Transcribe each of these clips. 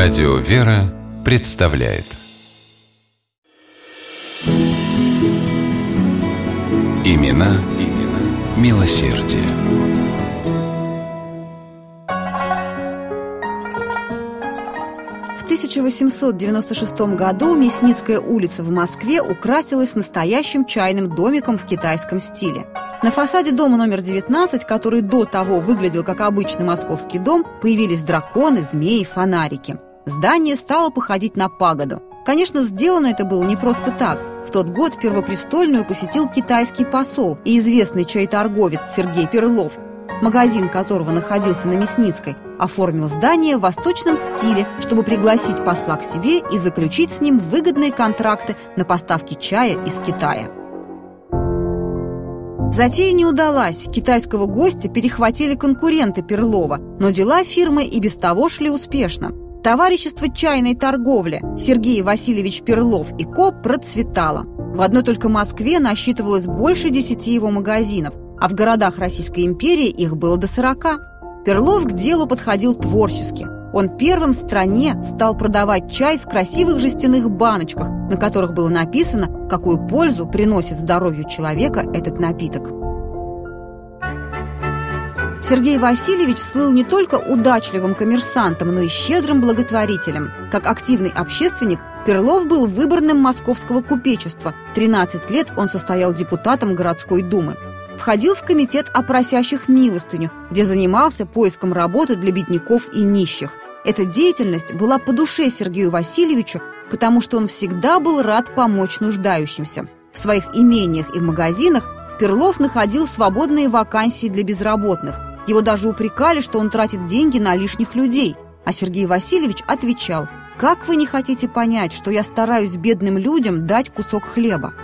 Радио «Вера» представляет Имена, имена милосердие. В 1896 году Мясницкая улица в Москве украсилась настоящим чайным домиком в китайском стиле. На фасаде дома номер 19, который до того выглядел как обычный московский дом, появились драконы, змеи, фонарики. Здание стало походить на пагоду. Конечно, сделано это было не просто так. В тот год Первопрестольную посетил китайский посол и известный чай-торговец Сергей Перлов, магазин которого находился на Мясницкой, оформил здание в восточном стиле, чтобы пригласить посла к себе и заключить с ним выгодные контракты на поставки чая из Китая. Затея не удалась, китайского гостя перехватили конкуренты Перлова, но дела фирмы и без того шли успешно. Товарищество чайной торговли Сергей Васильевич Перлов и Ко процветало. В одной только Москве насчитывалось больше десяти его магазинов, а в городах Российской империи их было до сорока. Перлов к делу подходил творчески. Он первым в стране стал продавать чай в красивых жестяных баночках, на которых было написано, какую пользу приносит здоровью человека этот напиток. Сергей Васильевич слыл не только удачливым коммерсантом, но и щедрым благотворителем. Как активный общественник, Перлов был выборным московского купечества. 13 лет он состоял депутатом городской думы. Входил в комитет о просящих милостыню, где занимался поиском работы для бедняков и нищих. Эта деятельность была по душе Сергею Васильевичу, потому что он всегда был рад помочь нуждающимся. В своих имениях и магазинах Перлов находил свободные вакансии для безработных. Его даже упрекали, что он тратит деньги на лишних людей. А Сергей Васильевич отвечал, «Как вы не хотите понять, что я стараюсь бедным людям дать кусок хлеба?»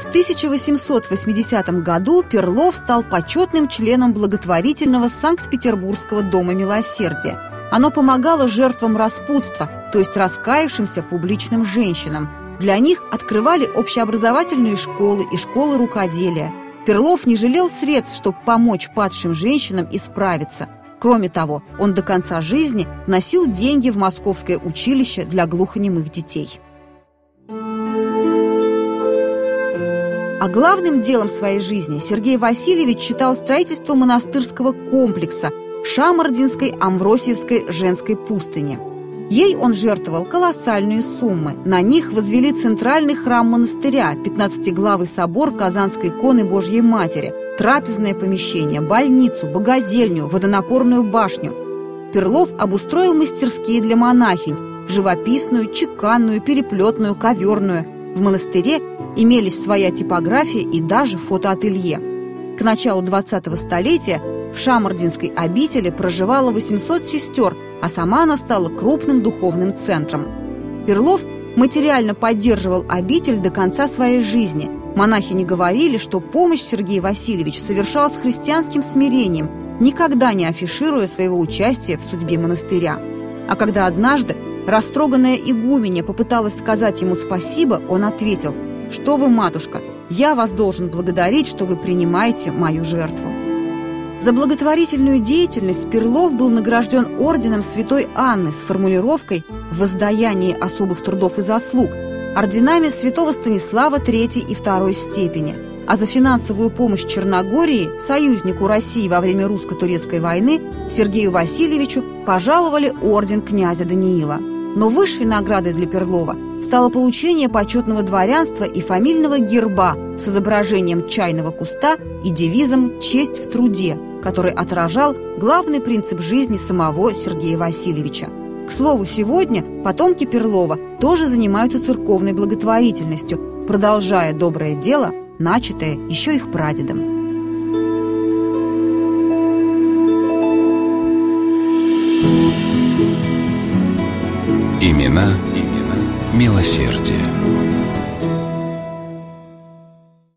В 1880 году Перлов стал почетным членом благотворительного Санкт-Петербургского дома милосердия. Оно помогало жертвам распутства, то есть раскаявшимся публичным женщинам. Для них открывали общеобразовательные школы и школы рукоделия – Перлов не жалел средств, чтобы помочь падшим женщинам исправиться. Кроме того, он до конца жизни носил деньги в Московское училище для глухонемых детей. А главным делом своей жизни Сергей Васильевич считал строительство монастырского комплекса Шамардинской Амвросиевской женской пустыни – Ей он жертвовал колоссальные суммы. На них возвели центральный храм монастыря, 15-главый собор Казанской иконы Божьей Матери, трапезное помещение, больницу, богадельню, водонапорную башню. Перлов обустроил мастерские для монахинь, живописную, чеканную, переплетную, коверную. В монастыре имелись своя типография и даже фотоателье. К началу 20-го столетия в Шамардинской обители проживало 800 сестер, а сама она стала крупным духовным центром. Перлов материально поддерживал обитель до конца своей жизни. Монахи не говорили, что помощь Сергей Васильевич совершал с христианским смирением, никогда не афишируя своего участия в судьбе монастыря. А когда однажды растроганная игуменя попыталась сказать ему спасибо, он ответил, «Что вы, матушка, я вас должен благодарить, что вы принимаете мою жертву». За благотворительную деятельность Перлов был награжден орденом Святой Анны с формулировкой «В воздаянии особых трудов и заслуг», орденами Святого Станислава III и II степени. А за финансовую помощь Черногории, союзнику России во время русско-турецкой войны, Сергею Васильевичу пожаловали орден князя Даниила. Но высшей наградой для Перлова стало получение почетного дворянства и фамильного герба с изображением чайного куста и девизом «Честь в труде», который отражал главный принцип жизни самого Сергея Васильевича. К слову, сегодня потомки Перлова тоже занимаются церковной благотворительностью, продолжая доброе дело, начатое еще их прадедом. Имена, имена милосердия.